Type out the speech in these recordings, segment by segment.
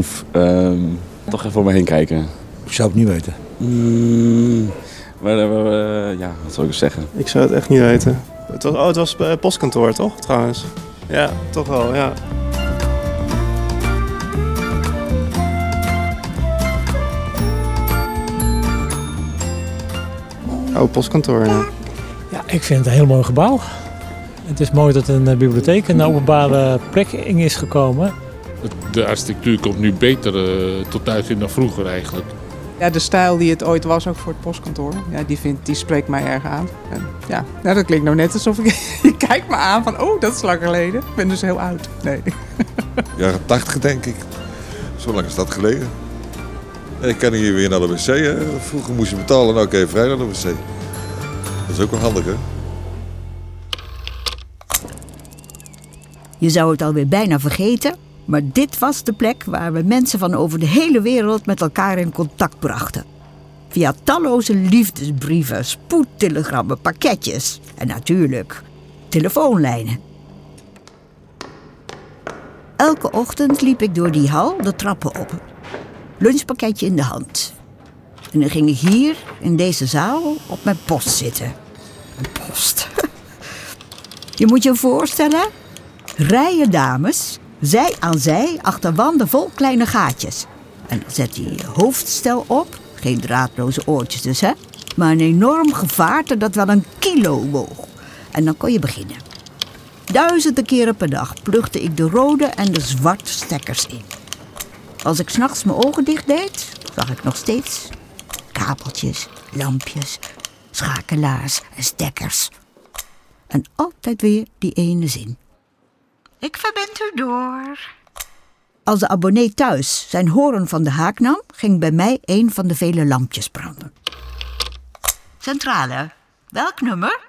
Oef, ehm, toch even om me heen kijken. Ik zou het niet weten. Mm, maar, eh, ja, wat zou ik zeggen? Ik zou het echt niet weten. Het was, oh, het was bij postkantoor, toch? Trouwens. Ja, toch wel, ja. Oh, postkantoor, ja. Ja, ik vind het een heel mooi gebouw. Het is mooi dat een eh, bibliotheek een openbare plek in is gekomen. De architectuur komt nu beter uh, tot uiting dan vroeger eigenlijk. Ja, de stijl die het ooit was, ook voor het postkantoor, ja, die, vindt, die spreekt mij erg aan. En ja, nou, dat klinkt nou net alsof ik... je kijkt me aan van, oh, dat is lang geleden. Ik ben dus heel oud. Nee. Jaren 80 denk ik. Zo lang is dat geleden. ik kan hier weer naar de wc. Hè. Vroeger moest je betalen, nou oké, vrij naar de wc. Dat is ook wel handig, hè? Je zou het alweer bijna vergeten, maar dit was de plek waar we mensen van over de hele wereld met elkaar in contact brachten. Via talloze liefdesbrieven, spoedtelegrammen, pakketjes en natuurlijk telefoonlijnen. Elke ochtend liep ik door die hal de trappen op. Lunchpakketje in de hand. En dan ging ik hier, in deze zaal, op mijn post zitten. Een post. Je moet je voorstellen, rijen dames, zij aan zij, achter wanden vol kleine gaatjes. En zet je hoofdstel op, geen draadloze oortjes dus, hè? Maar een enorm gevaarte dat wel een kilo woog. En dan kon je beginnen. Duizenden keren per dag plugde ik de rode en de zwarte stekkers in. Als ik s'nachts mijn ogen dicht deed, zag ik nog steeds kabeltjes, lampjes, schakelaars en stekkers. En altijd weer die ene zin. Ik verbind u door. Als de abonnee thuis zijn horen van de haak nam, ging bij mij een van de vele lampjes branden. Centrale, welk nummer?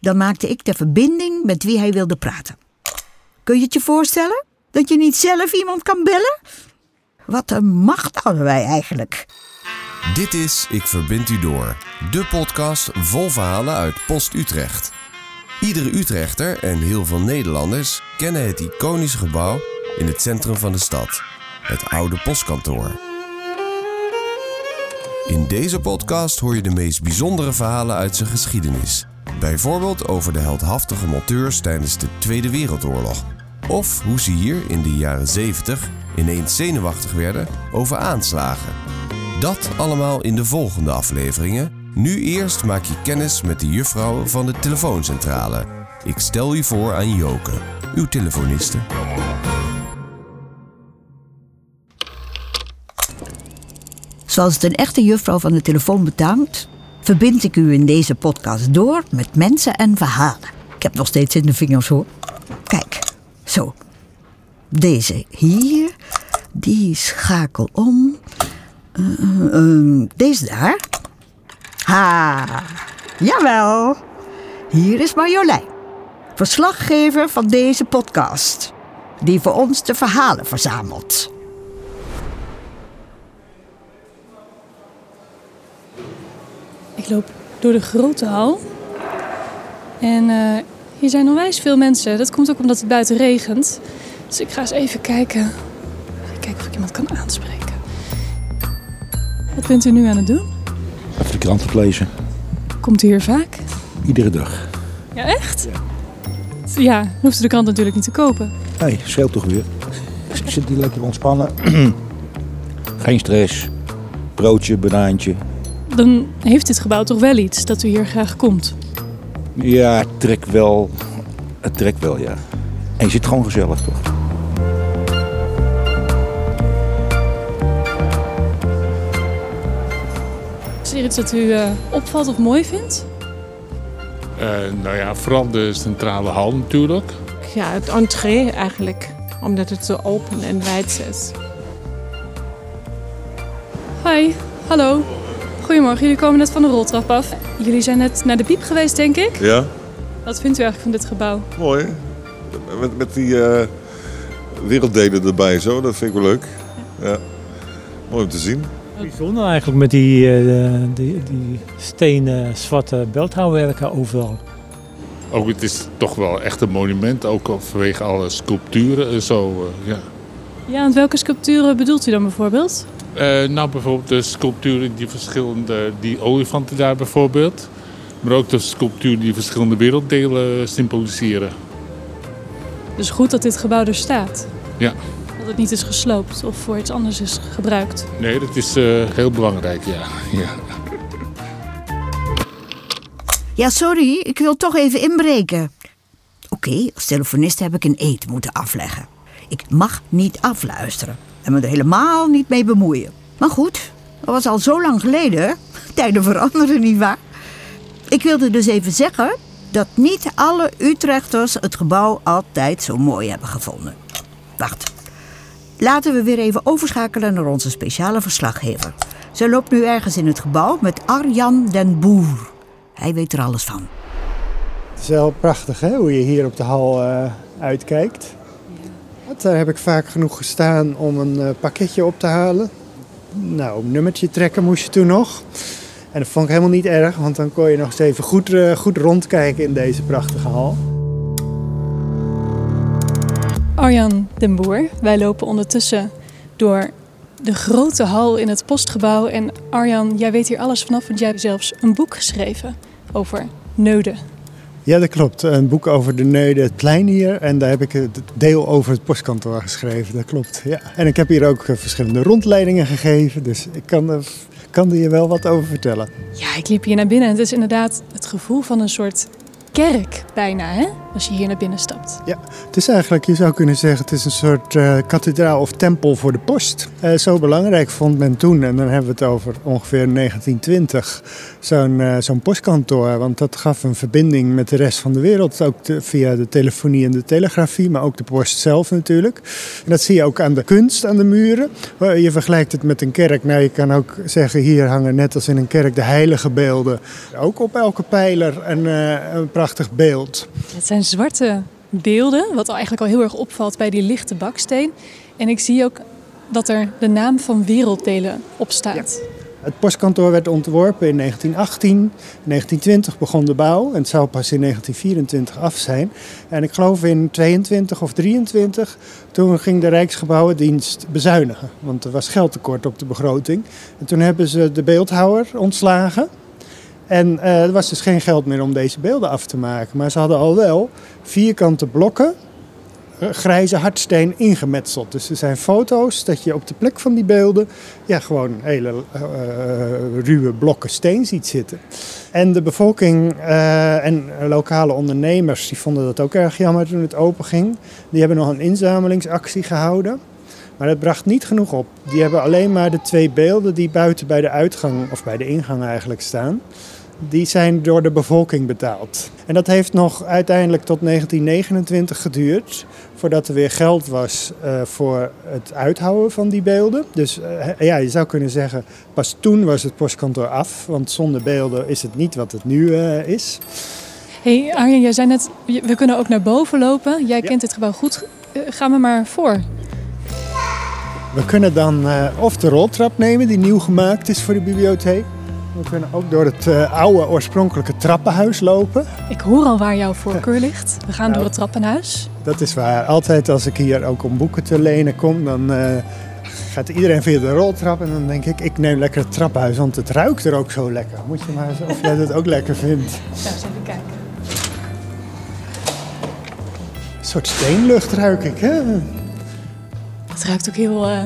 Dan maakte ik de verbinding met wie hij wilde praten. Kun je het je voorstellen? Dat je niet zelf iemand kan bellen? Wat een macht hadden wij eigenlijk. Dit is Ik Verbind U Door, de podcast vol verhalen uit Post Utrecht. Iedere Utrechter en heel veel Nederlanders kennen het iconische gebouw in het centrum van de stad, het oude postkantoor. In deze podcast hoor je de meest bijzondere verhalen uit zijn geschiedenis. Bijvoorbeeld over de heldhaftige monteurs tijdens de Tweede Wereldoorlog. Of hoe ze hier in de jaren 70 ineens zenuwachtig werden over aanslagen. Dat allemaal in de volgende afleveringen nu eerst maak je kennis met de juffrouwen van de telefooncentrale. Ik stel u voor aan Joke, uw telefoniste. Zoals het een echte juffrouw van de telefoon betaamt, verbind ik u in deze podcast door met mensen en verhalen. Ik heb nog steeds in de vingers hoor. Kijk, zo. Deze hier, die schakel om. Uh, uh, deze daar. Ha, jawel. Hier is Marjolein, verslaggever van deze podcast, die voor ons de verhalen verzamelt. Ik loop door de grote hal. En uh, hier zijn onwijs veel mensen. Dat komt ook omdat het buiten regent. Dus ik ga eens even kijken. Even kijken of ik iemand kan aanspreken. Wat bent u nu aan het doen? Krant oplezen. Komt u hier vaak? Iedere dag. Ja, echt? Ja, ja dan hoeft u de krant natuurlijk niet te kopen. Nee, scheelt toch weer. Ik zit hier lekker ontspannen. Geen stress. Broodje, banaantje. Dan heeft dit gebouw toch wel iets dat u hier graag komt? Ja, het trekt wel. Het trekt wel, ja. En je zit gewoon gezellig, toch? Er iets dat u uh, opvalt of mooi vindt? Uh, nou ja, vooral de centrale hal natuurlijk. Ja, het entree eigenlijk. Omdat het zo open en wijd is. Hi, hallo. Goedemorgen, jullie komen net van de roltrap af. Jullie zijn net naar de piep geweest, denk ik? Ja. Wat vindt u eigenlijk van dit gebouw? Mooi. Met, met die uh, werelddelen erbij zo, dat vind ik wel leuk. Ja. Mooi om te zien. Bijzonder eigenlijk met die, uh, die, die stenen zwarte beeldhouwwerken overal. Ook het is toch wel echt een monument, ook vanwege alle sculpturen en zo. Uh, ja. Ja, en welke sculpturen bedoelt u dan bijvoorbeeld? Eh, nou, bijvoorbeeld de sculpturen die verschillende, die olifanten daar bijvoorbeeld. Maar ook de sculpturen die verschillende werelddelen symboliseren. Dus goed dat dit gebouw er staat. Ja. Dat het niet is gesloopt of voor iets anders is gebruikt. Nee, dat is eh, heel belangrijk, ja. ja. Ja, sorry, ik wil toch even inbreken. Oké, als telefonist heb ik een eet moeten afleggen. Ik mag niet afluisteren en me er helemaal niet mee bemoeien. Maar goed, dat was al zo lang geleden. Tijden veranderen, nietwaar? Ik wilde dus even zeggen dat niet alle Utrechters het gebouw altijd zo mooi hebben gevonden. Wacht. Laten we weer even overschakelen naar onze speciale verslaggever. Zij loopt nu ergens in het gebouw met Arjan den Boer. Hij weet er alles van. Het is wel prachtig hè, hoe je hier op de hal eh, uitkijkt. Daar heb ik vaak genoeg gestaan om een eh, pakketje op te halen. Nou, een nummertje trekken moest je toen nog. En dat vond ik helemaal niet erg, want dan kon je nog eens even goed, eh, goed rondkijken in deze prachtige hal. Arjan den Boer, wij lopen ondertussen door de grote hal in het postgebouw. En Arjan, jij weet hier alles vanaf, want jij hebt zelfs een boek geschreven over neuden. Ja, dat klopt. Een boek over de Neude het Plein hier. En daar heb ik het deel over het postkantoor geschreven. Dat klopt, ja. En ik heb hier ook eh, verschillende rondleidingen gegeven. Dus ik kan, er- kan er je wel wat over vertellen. Ja, ik liep hier naar binnen en het is inderdaad het gevoel van een soort kerk bijna, hè? Als je hier naar binnen stapt. Ja, het is eigenlijk, je zou kunnen zeggen, het is een soort eh, kathedraal of tempel voor de post. Eh, zo belangrijk vond men toen, en dan hebben we het over ongeveer 1920, zo'n eh, zo'n postkantoor. Want dat gaf een verbinding met de rest van de wereld. Ook via de telefonie en de telegrafie, maar ook de post zelf natuurlijk. En dat zie je ook aan de kunst aan de muren. Je vergelijkt het met een kerk. Nou, je kan ook zeggen, hier hangen net als in een kerk de heilige beelden. Ook op elke pijler een, een prachtig beeld. Het zijn zwarte beelden, wat eigenlijk al heel erg opvalt bij die lichte baksteen. En ik zie ook dat er de naam van werelddelen op staat. Het postkantoor werd ontworpen in 1918. In 1920 begon de bouw en het zou pas in 1924 af zijn. En ik geloof in 22 of 23, toen ging de Rijksgebouwendienst bezuinigen. Want er was geldtekort op de begroting. En toen hebben ze de beeldhouwer ontslagen. En eh, er was dus geen geld meer om deze beelden af te maken. Maar ze hadden al wel vierkante blokken eh, grijze hardsteen ingemetseld. Dus er zijn foto's dat je op de plek van die beelden ja, gewoon hele eh, ruwe blokken steen ziet zitten. En de bevolking en lokale ondernemers die vonden dat ook erg jammer toen het open ging. Die hebben nog een inzamelingsactie gehouden. Maar dat bracht niet genoeg op. Die hebben alleen maar de twee beelden die buiten bij de uitgang, of bij de ingang eigenlijk staan. Die zijn door de bevolking betaald. En dat heeft nog uiteindelijk tot 1929 geduurd. Voordat er weer geld was eh, voor het uithouden van die beelden. Dus eh, ja, je zou kunnen zeggen, pas toen was het postkantoor af. Want zonder beelden is het niet wat het nu eh, is. hey Arjen, jij zei net, we kunnen ook naar boven lopen. Jij kent dit gebouw goed. Eh, Ga me maar voor. We kunnen dan of de roltrap nemen die nieuw gemaakt is voor de bibliotheek. We kunnen ook door het eh, oude oorspronkelijke trappenhuis lopen. Ik hoor al waar jouw voorkeur ligt. We gaan Nou. door het trappenhuis. Dat is waar. Altijd als ik hier ook om boeken te lenen kom, dan eh, gaat iedereen via de roltrap. En dan denk ik, ik neem lekker het trappenhuis, want het ruikt er ook zo lekker. Moet je maar eens of jij dat ook lekker vindt. Daar eens even kijken. Een soort steenlucht ruik ik, hè? Het ruikt ook heel eh,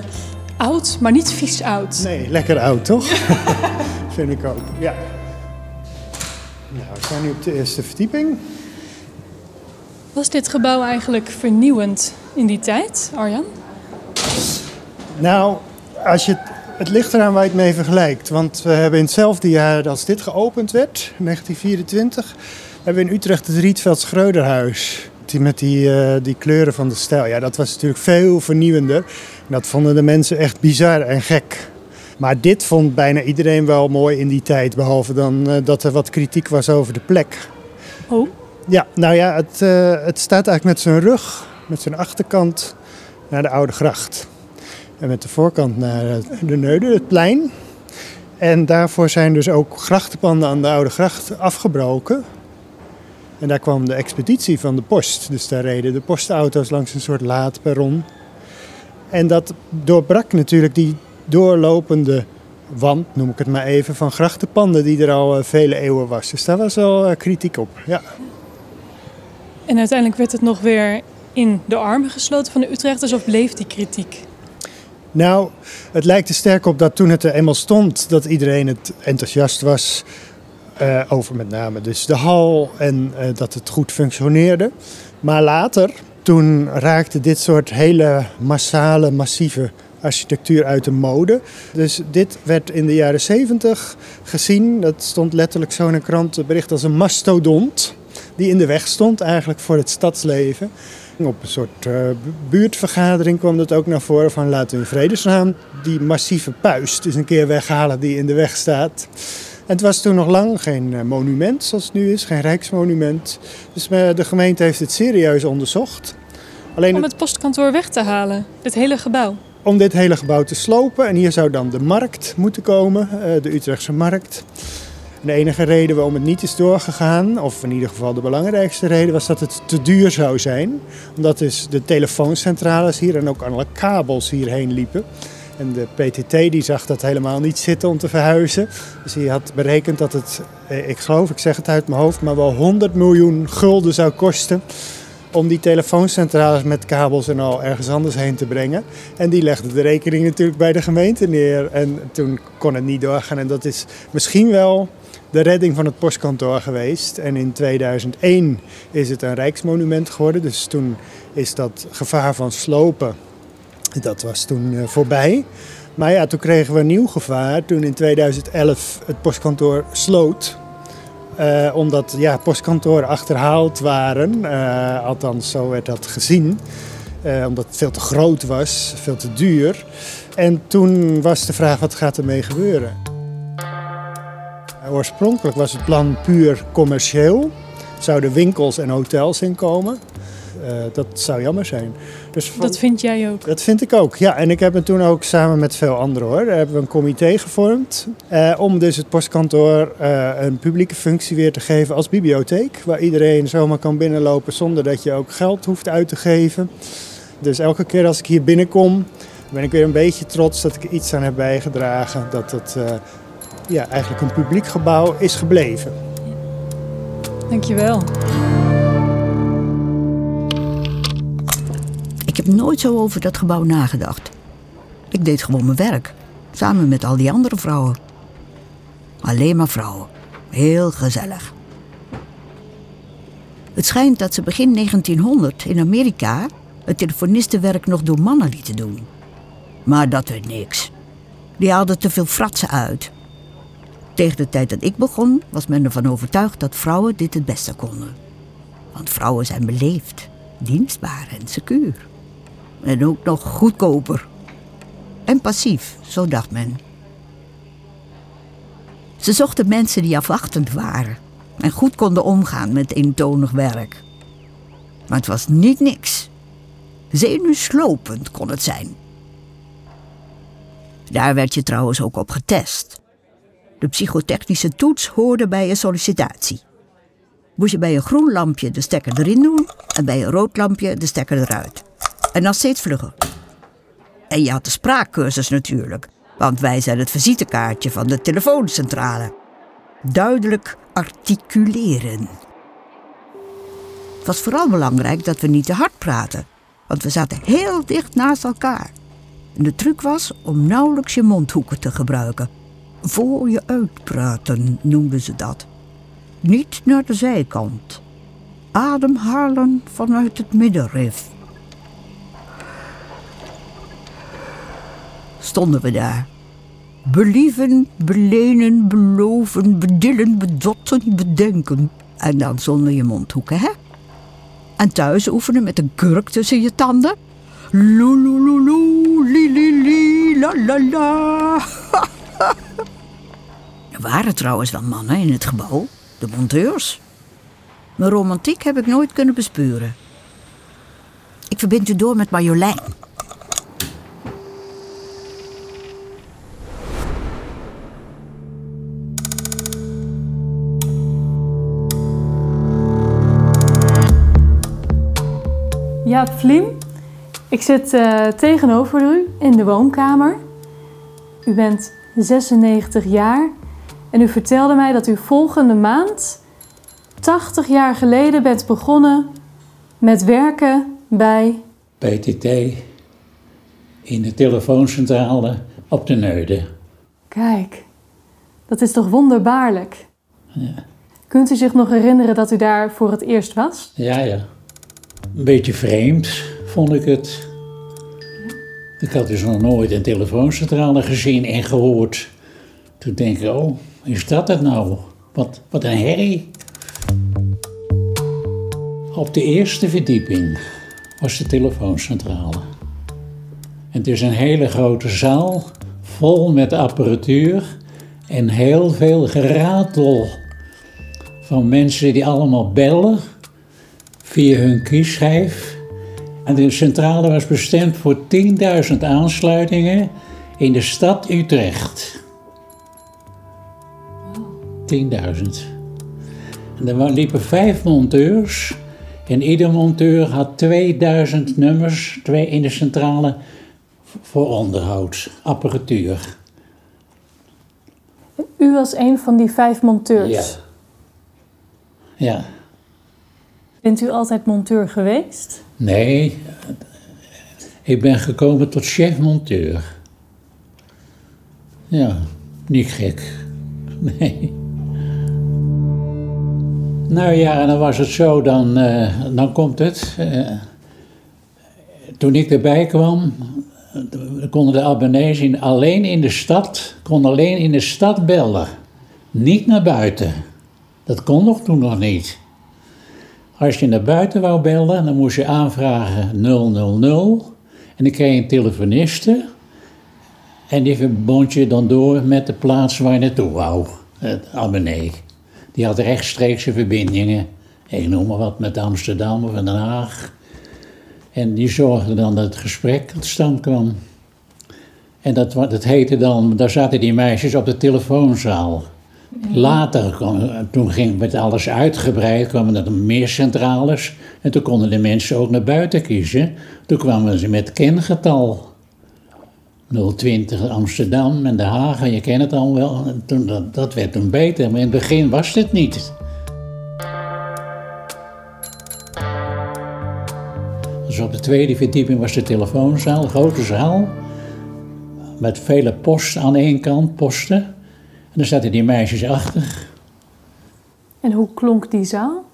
oud, maar niet vies oud. Nee, lekker oud, toch? Vind ik ook, ja. Nou, we zijn nu op de eerste verdieping. Was dit gebouw eigenlijk vernieuwend in die tijd, Arjan? Nou, als je het, het ligt eraan waar je het mee vergelijkt. Want we hebben in hetzelfde jaar als dit geopend werd, 1924, hebben we in Utrecht het Rietveld Schreuderhuis. Die met die, eh, die kleuren van de stijl. Ja, dat was natuurlijk veel vernieuwender. En dat vonden de mensen echt bizar en gek. Maar dit vond bijna iedereen wel mooi in die tijd. Behalve dan eh, dat er wat kritiek was over de plek. Oh. Ja, nou ja, het, eh, het staat eigenlijk met zijn rug, met zijn achterkant naar de Oude Gracht. En met de voorkant naar eh, de Neude, het plein. En daarvoor zijn dus ook grachtenpanden aan de Oude Gracht afgebroken. En daar kwam de expeditie van de post. Dus daar reden de postauto's langs een soort laadperron. En dat doorbrak natuurlijk die doorlopende wand, noem ik het maar even, van grachtenpanden die er al eh, vele eeuwen was. Dus daar was wel eh, kritiek op. Ja. En uiteindelijk werd het nog weer in de armen gesloten van de Utrechters of bleef die kritiek? Nou, het lijkt er sterk op dat toen het er eenmaal stond, dat iedereen het enthousiast was eh, over met name dus de hal en dat het goed functioneerde. Maar later, toen raakte dit soort hele massale, massieve architectuur uit de mode. Dus dit werd in de jaren 70 gezien, dat stond letterlijk zo in een krantenbericht, als een mastodont. Die in de weg stond eigenlijk voor het stadsleven. Op een soort uh, buurtvergadering kwam dat ook naar voren van laten we in vredesnaam die massieve puist eens een keer weghalen die in de weg staat. En het was toen nog lang geen monument zoals het nu is, geen rijksmonument. Dus de gemeente heeft het serieus onderzocht. Alleen Om het postkantoor weg te halen, dit hele gebouw? Om dit hele gebouw te slopen. En hier zou dan de markt moeten komen, de Utrechtse markt. De enige reden waarom het niet is doorgegaan, of in ieder geval de belangrijkste reden, was dat het te duur zou zijn. Omdat dus de telefooncentrales hier en ook alle kabels hierheen liepen. En de PTT die zag dat helemaal niet zitten om te verhuizen. Dus die had berekend dat het, eh, ik geloof, ik zeg het uit mijn hoofd, maar wel 100 miljoen gulden zou kosten om die telefooncentrales met kabels en al ergens anders heen te brengen. En die legde de rekening natuurlijk bij de gemeente neer. En toen kon het niet doorgaan. En dat is misschien wel de redding van het postkantoor geweest. En in 2001 is het een rijksmonument geworden. Dus toen is dat gevaar van slopen, dat was toen uh, voorbij. Maar ja, toen kregen we een nieuw gevaar. Toen in 2011 het postkantoor sloot. Uh, omdat ja, postkantoren achterhaald waren. Uh, althans, zo werd dat gezien. omdat het veel te groot was, veel te duur. En toen was de vraag, wat gaat ermee gebeuren? Oorspronkelijk was het plan puur commercieel. Er zouden winkels en hotels in komen. Uh, dat zou jammer zijn. Dus van... Dat vind jij ook? Dat vind ik ook, ja. En ik heb het toen ook samen met veel anderen hoor. Daar hebben we een comité gevormd. Uh, om dus het postkantoor uh, een publieke functie weer te geven als bibliotheek. Waar iedereen zomaar kan binnenlopen zonder dat je ook geld hoeft uit te geven. Dus elke keer als ik hier binnenkom, ben ik weer een beetje trots dat ik iets aan heb bijgedragen. Dat het ja, eigenlijk een publiek gebouw is gebleven. Dankjewel. Ik heb nooit zo over dat gebouw nagedacht. Ik deed gewoon mijn werk, samen met al die andere vrouwen. Alleen maar vrouwen. Heel gezellig. Het schijnt dat ze begin 1900 in Amerika het telefonistenwerk nog door mannen lieten doen. Maar dat werd niks. Die hadden te veel fratsen uit. Tegen de tijd dat ik begon, was men ervan overtuigd dat vrouwen dit het beste konden. Want vrouwen zijn beleefd, dienstbaar en secuur. En ook nog goedkoper. En passief, zo dacht men. Ze zochten mensen die afwachtend waren en goed konden omgaan met eentonig werk. Maar het was niet niks. Zenuwslopend kon het zijn. Daar werd je trouwens ook op getest. De psychotechnische toets hoorde bij een sollicitatie. Moest je bij een groen lampje de stekker erin doen en bij een rood lampje de stekker eruit. En dan steeds vlugger. En je had de spraakcursus natuurlijk, want wij zijn het visitekaartje van de telefooncentrale. Duidelijk articuleren. Het was vooral belangrijk dat we niet te hard praten, want we zaten heel dicht naast elkaar. En de truc was om nauwelijks je mondhoeken te gebruiken voor je uitpraten noemden ze dat. Niet naar de zijkant. Ademhalen vanuit het middenrif. Stonden we daar. Believen, belenen, beloven, bedillen, bedotten, bedenken. En dan zonder je mondhoeken, hè? En thuis oefenen met een kurk tussen je tanden. Loeloeloeloe, li li li, la la la. Er waren trouwens wel mannen in het gebouw, de monteurs. Maar romantiek heb ik nooit kunnen bespeuren. Ik verbind u door met Marjolein. Ja, Vliem, Ik zit eh, tegenover u in de woonkamer. U bent 96 jaar en u vertelde mij dat u volgende maand 80 jaar geleden bent begonnen met werken bij. PTT in de telefooncentrale op de Neude. Kijk, dat is toch wonderbaarlijk? Ja. Kunt u zich nog herinneren dat u daar voor het eerst was? Ja, ja. Een beetje vreemd vond ik het. Ik had dus nog nooit een telefooncentrale gezien en gehoord. Toen denk ik, oh, is dat het nou? Wat, wat een herrie. Op de eerste verdieping was de telefooncentrale. En het is een hele grote zaal, vol met apparatuur en heel veel geratel van mensen die allemaal bellen via hun kiesschijf. En de centrale was bestemd voor 10.000 aansluitingen in de stad Utrecht. 10.000. En er liepen vijf monteurs en ieder monteur had 2000 nummers twee in de centrale voor onderhoud, apparatuur. U was een van die vijf monteurs. Ja. Ja. Bent u altijd monteur geweest? Nee, ik ben gekomen tot chef-monteur. Ja, niet gek. Nee. Nou ja, en dan was het zo, dan, eh, dan komt het. eh, toen ik erbij kwam, eh, konden de abonnees in, alleen in de stad, konden alleen in de stad bellen. Niet naar buiten. Dat kon nog toen nog niet. Als je naar buiten wou bellen, dan moest je aanvragen 000 en dan kreeg je een telefoniste en die verbond je dan door met de plaats waar je naartoe wou, het abonnee. Die had rechtstreekse verbindingen, ik noem maar wat, met Amsterdam of Den Haag. En die zorgde dan dat het gesprek tot stand kwam. En dat, dat heette dan, daar zaten die meisjes op de telefoonzaal. Later, toen ging, werd alles uitgebreid, kwamen er meer centrales. En toen konden de mensen ook naar buiten kiezen. Toen kwamen ze met kengetal. 020 Amsterdam en Den Haag, je kent het al wel. En Toen, dat, werd toen beter, maar in het begin was het niet. Dus op de tweede verdieping was de telefoonzaal, grote zaal. Met vele posten aan één kant, posten. En daar zaten die meisjes achter. En hoe klonk die zaal?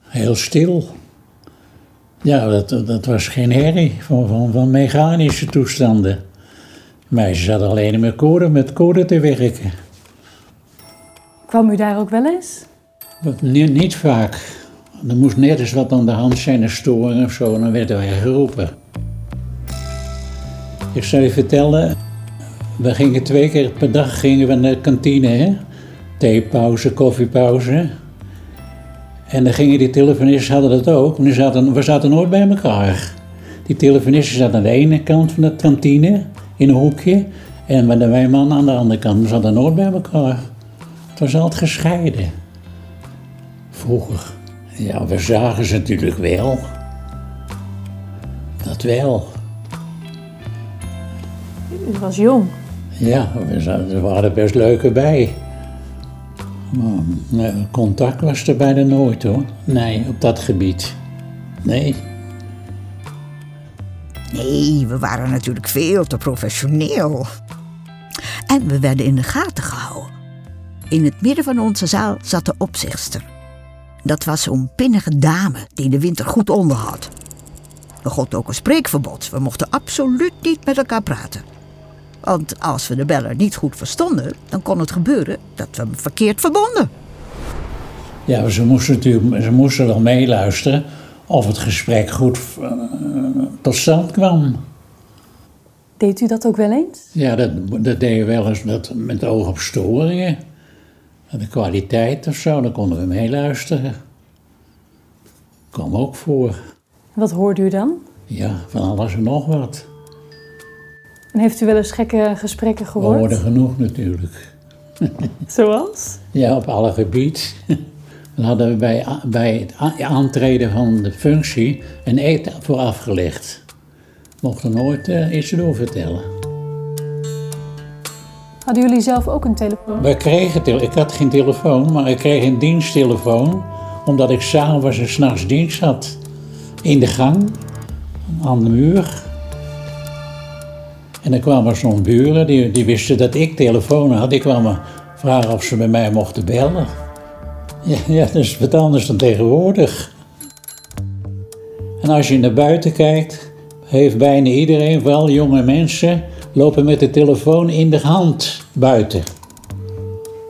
Heel stil. Ja, dat, dat was geen herrie van, van, van mechanische toestanden. Meisjes hadden alleen met code, met code te werken. Kwam u daar ook wel eens? Niet vaak. Er moest net eens wat aan de hand zijn, een storing of zo, en dan werden wij geroepen. Ik zal je vertellen, we gingen twee keer per dag gingen we naar de kantine, hè? theepauze, koffiepauze. En dan gingen die telefonisten, hadden dat ook, maar zaten, we zaten nooit bij elkaar. Die telefonisten zaten aan de ene kant van de kantine, in een hoekje, en wij- mannen aan de andere kant. We zaten nooit bij elkaar. Het was altijd gescheiden. Vroeger. Ja, we zagen ze natuurlijk wel. Dat wel. U was jong. Ja, we er waren best leuke bij. Maar contact was er bijna nooit hoor. Nee, op dat gebied. Nee. Nee, we waren natuurlijk veel te professioneel. En we werden in de gaten gehouden. In het midden van onze zaal zat de opzichtster. Dat was zo'n pinnige dame die de winter goed onder had. Er gold ook een spreekverbod. We mochten absoluut niet met elkaar praten. Want als we de beller niet goed verstonden, dan kon het gebeuren dat we hem verkeerd verbonden. Ja, ze moesten natuurlijk ze moesten nog meeluisteren of het gesprek goed eh, tot stand kwam. Deed u dat ook wel eens? Ja, dat, dat deden we wel eens dat, met oog op storingen. De kwaliteit of zo, dan konden we meeluisteren. Kwam ook voor. Wat hoorde u dan? Ja, van alles en nog wat. En heeft u wel eens gekke gesprekken We gehoord? hoorden genoeg natuurlijk. Zoals? Ja, op alle gebied. Dan hadden we bij, bij het aantreden van de functie een eet vooraf gelegd. mochten nooit uh, iets doorvertellen. Hadden jullie zelf ook een telefoon? Wij kregen ik had geen telefoon, maar ik kreeg een diensttelefoon. Omdat ik s'avonds en s'nachts dienst had. In de gang, aan de muur. En dan kwamen soms buren, die, die wisten dat ik telefoon had. Die kwamen vragen of ze bij mij mochten bellen. Ja, ja, dat is wat anders dan tegenwoordig. En als je naar buiten kijkt, heeft bijna iedereen, vooral jonge mensen, lopen met de telefoon in de hand buiten.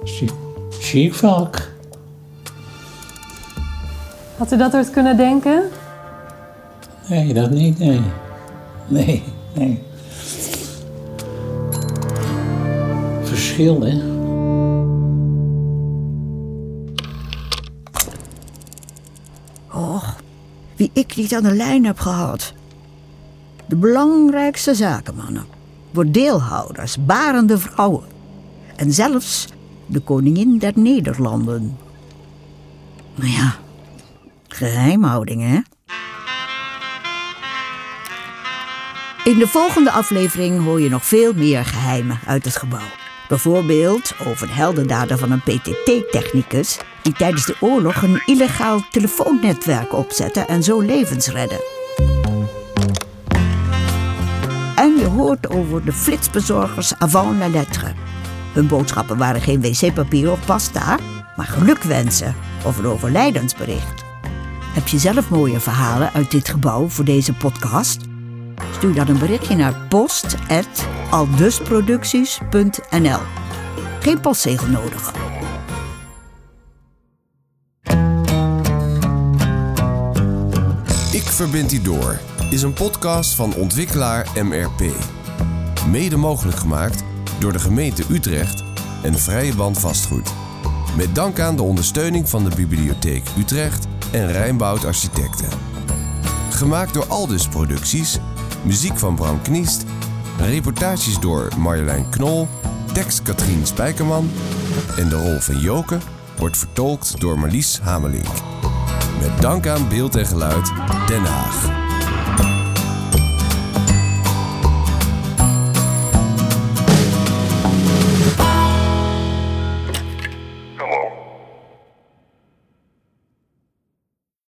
Zie, zie ik vaak. Had u dat ooit kunnen denken? Nee, dat niet, nee. Nee, nee. Verschil, hè? Och, wie ik niet aan de lijn heb gehad. De belangrijkste zakenmannen, bordeelhouders, barende vrouwen en zelfs de koningin der Nederlanden. Nou ja, geheimhouding, hè? In de volgende aflevering hoor je nog veel meer geheimen uit het gebouw. Bijvoorbeeld over de heldendaden van een PTT-technicus die tijdens de oorlog een illegaal telefoonnetwerk opzette en zo levens redde. En je hoort over de flitsbezorgers avant la lettre. Hun boodschappen waren geen wc-papier of pasta, maar gelukwensen of een overlijdensbericht. Heb je zelf mooie verhalen uit dit gebouw voor deze podcast? Stuur dan een berichtje naar post.aldusproducties.nl. Geen postzegel nodig. Ik verbind die door is een podcast van ontwikkelaar MRP. Mede mogelijk gemaakt door de gemeente Utrecht en Vrije Band Vastgoed. Met dank aan de ondersteuning van de Bibliotheek Utrecht en Rijnboud Architecten. Gemaakt door Aldus Producties, muziek van Bram Kniest, reportages door Marjolein Knol, tekst Katrien Spijkerman en de rol van Joke wordt vertolkt door Marlies Hamelink. Met dank aan Beeld en Geluid Den Haag.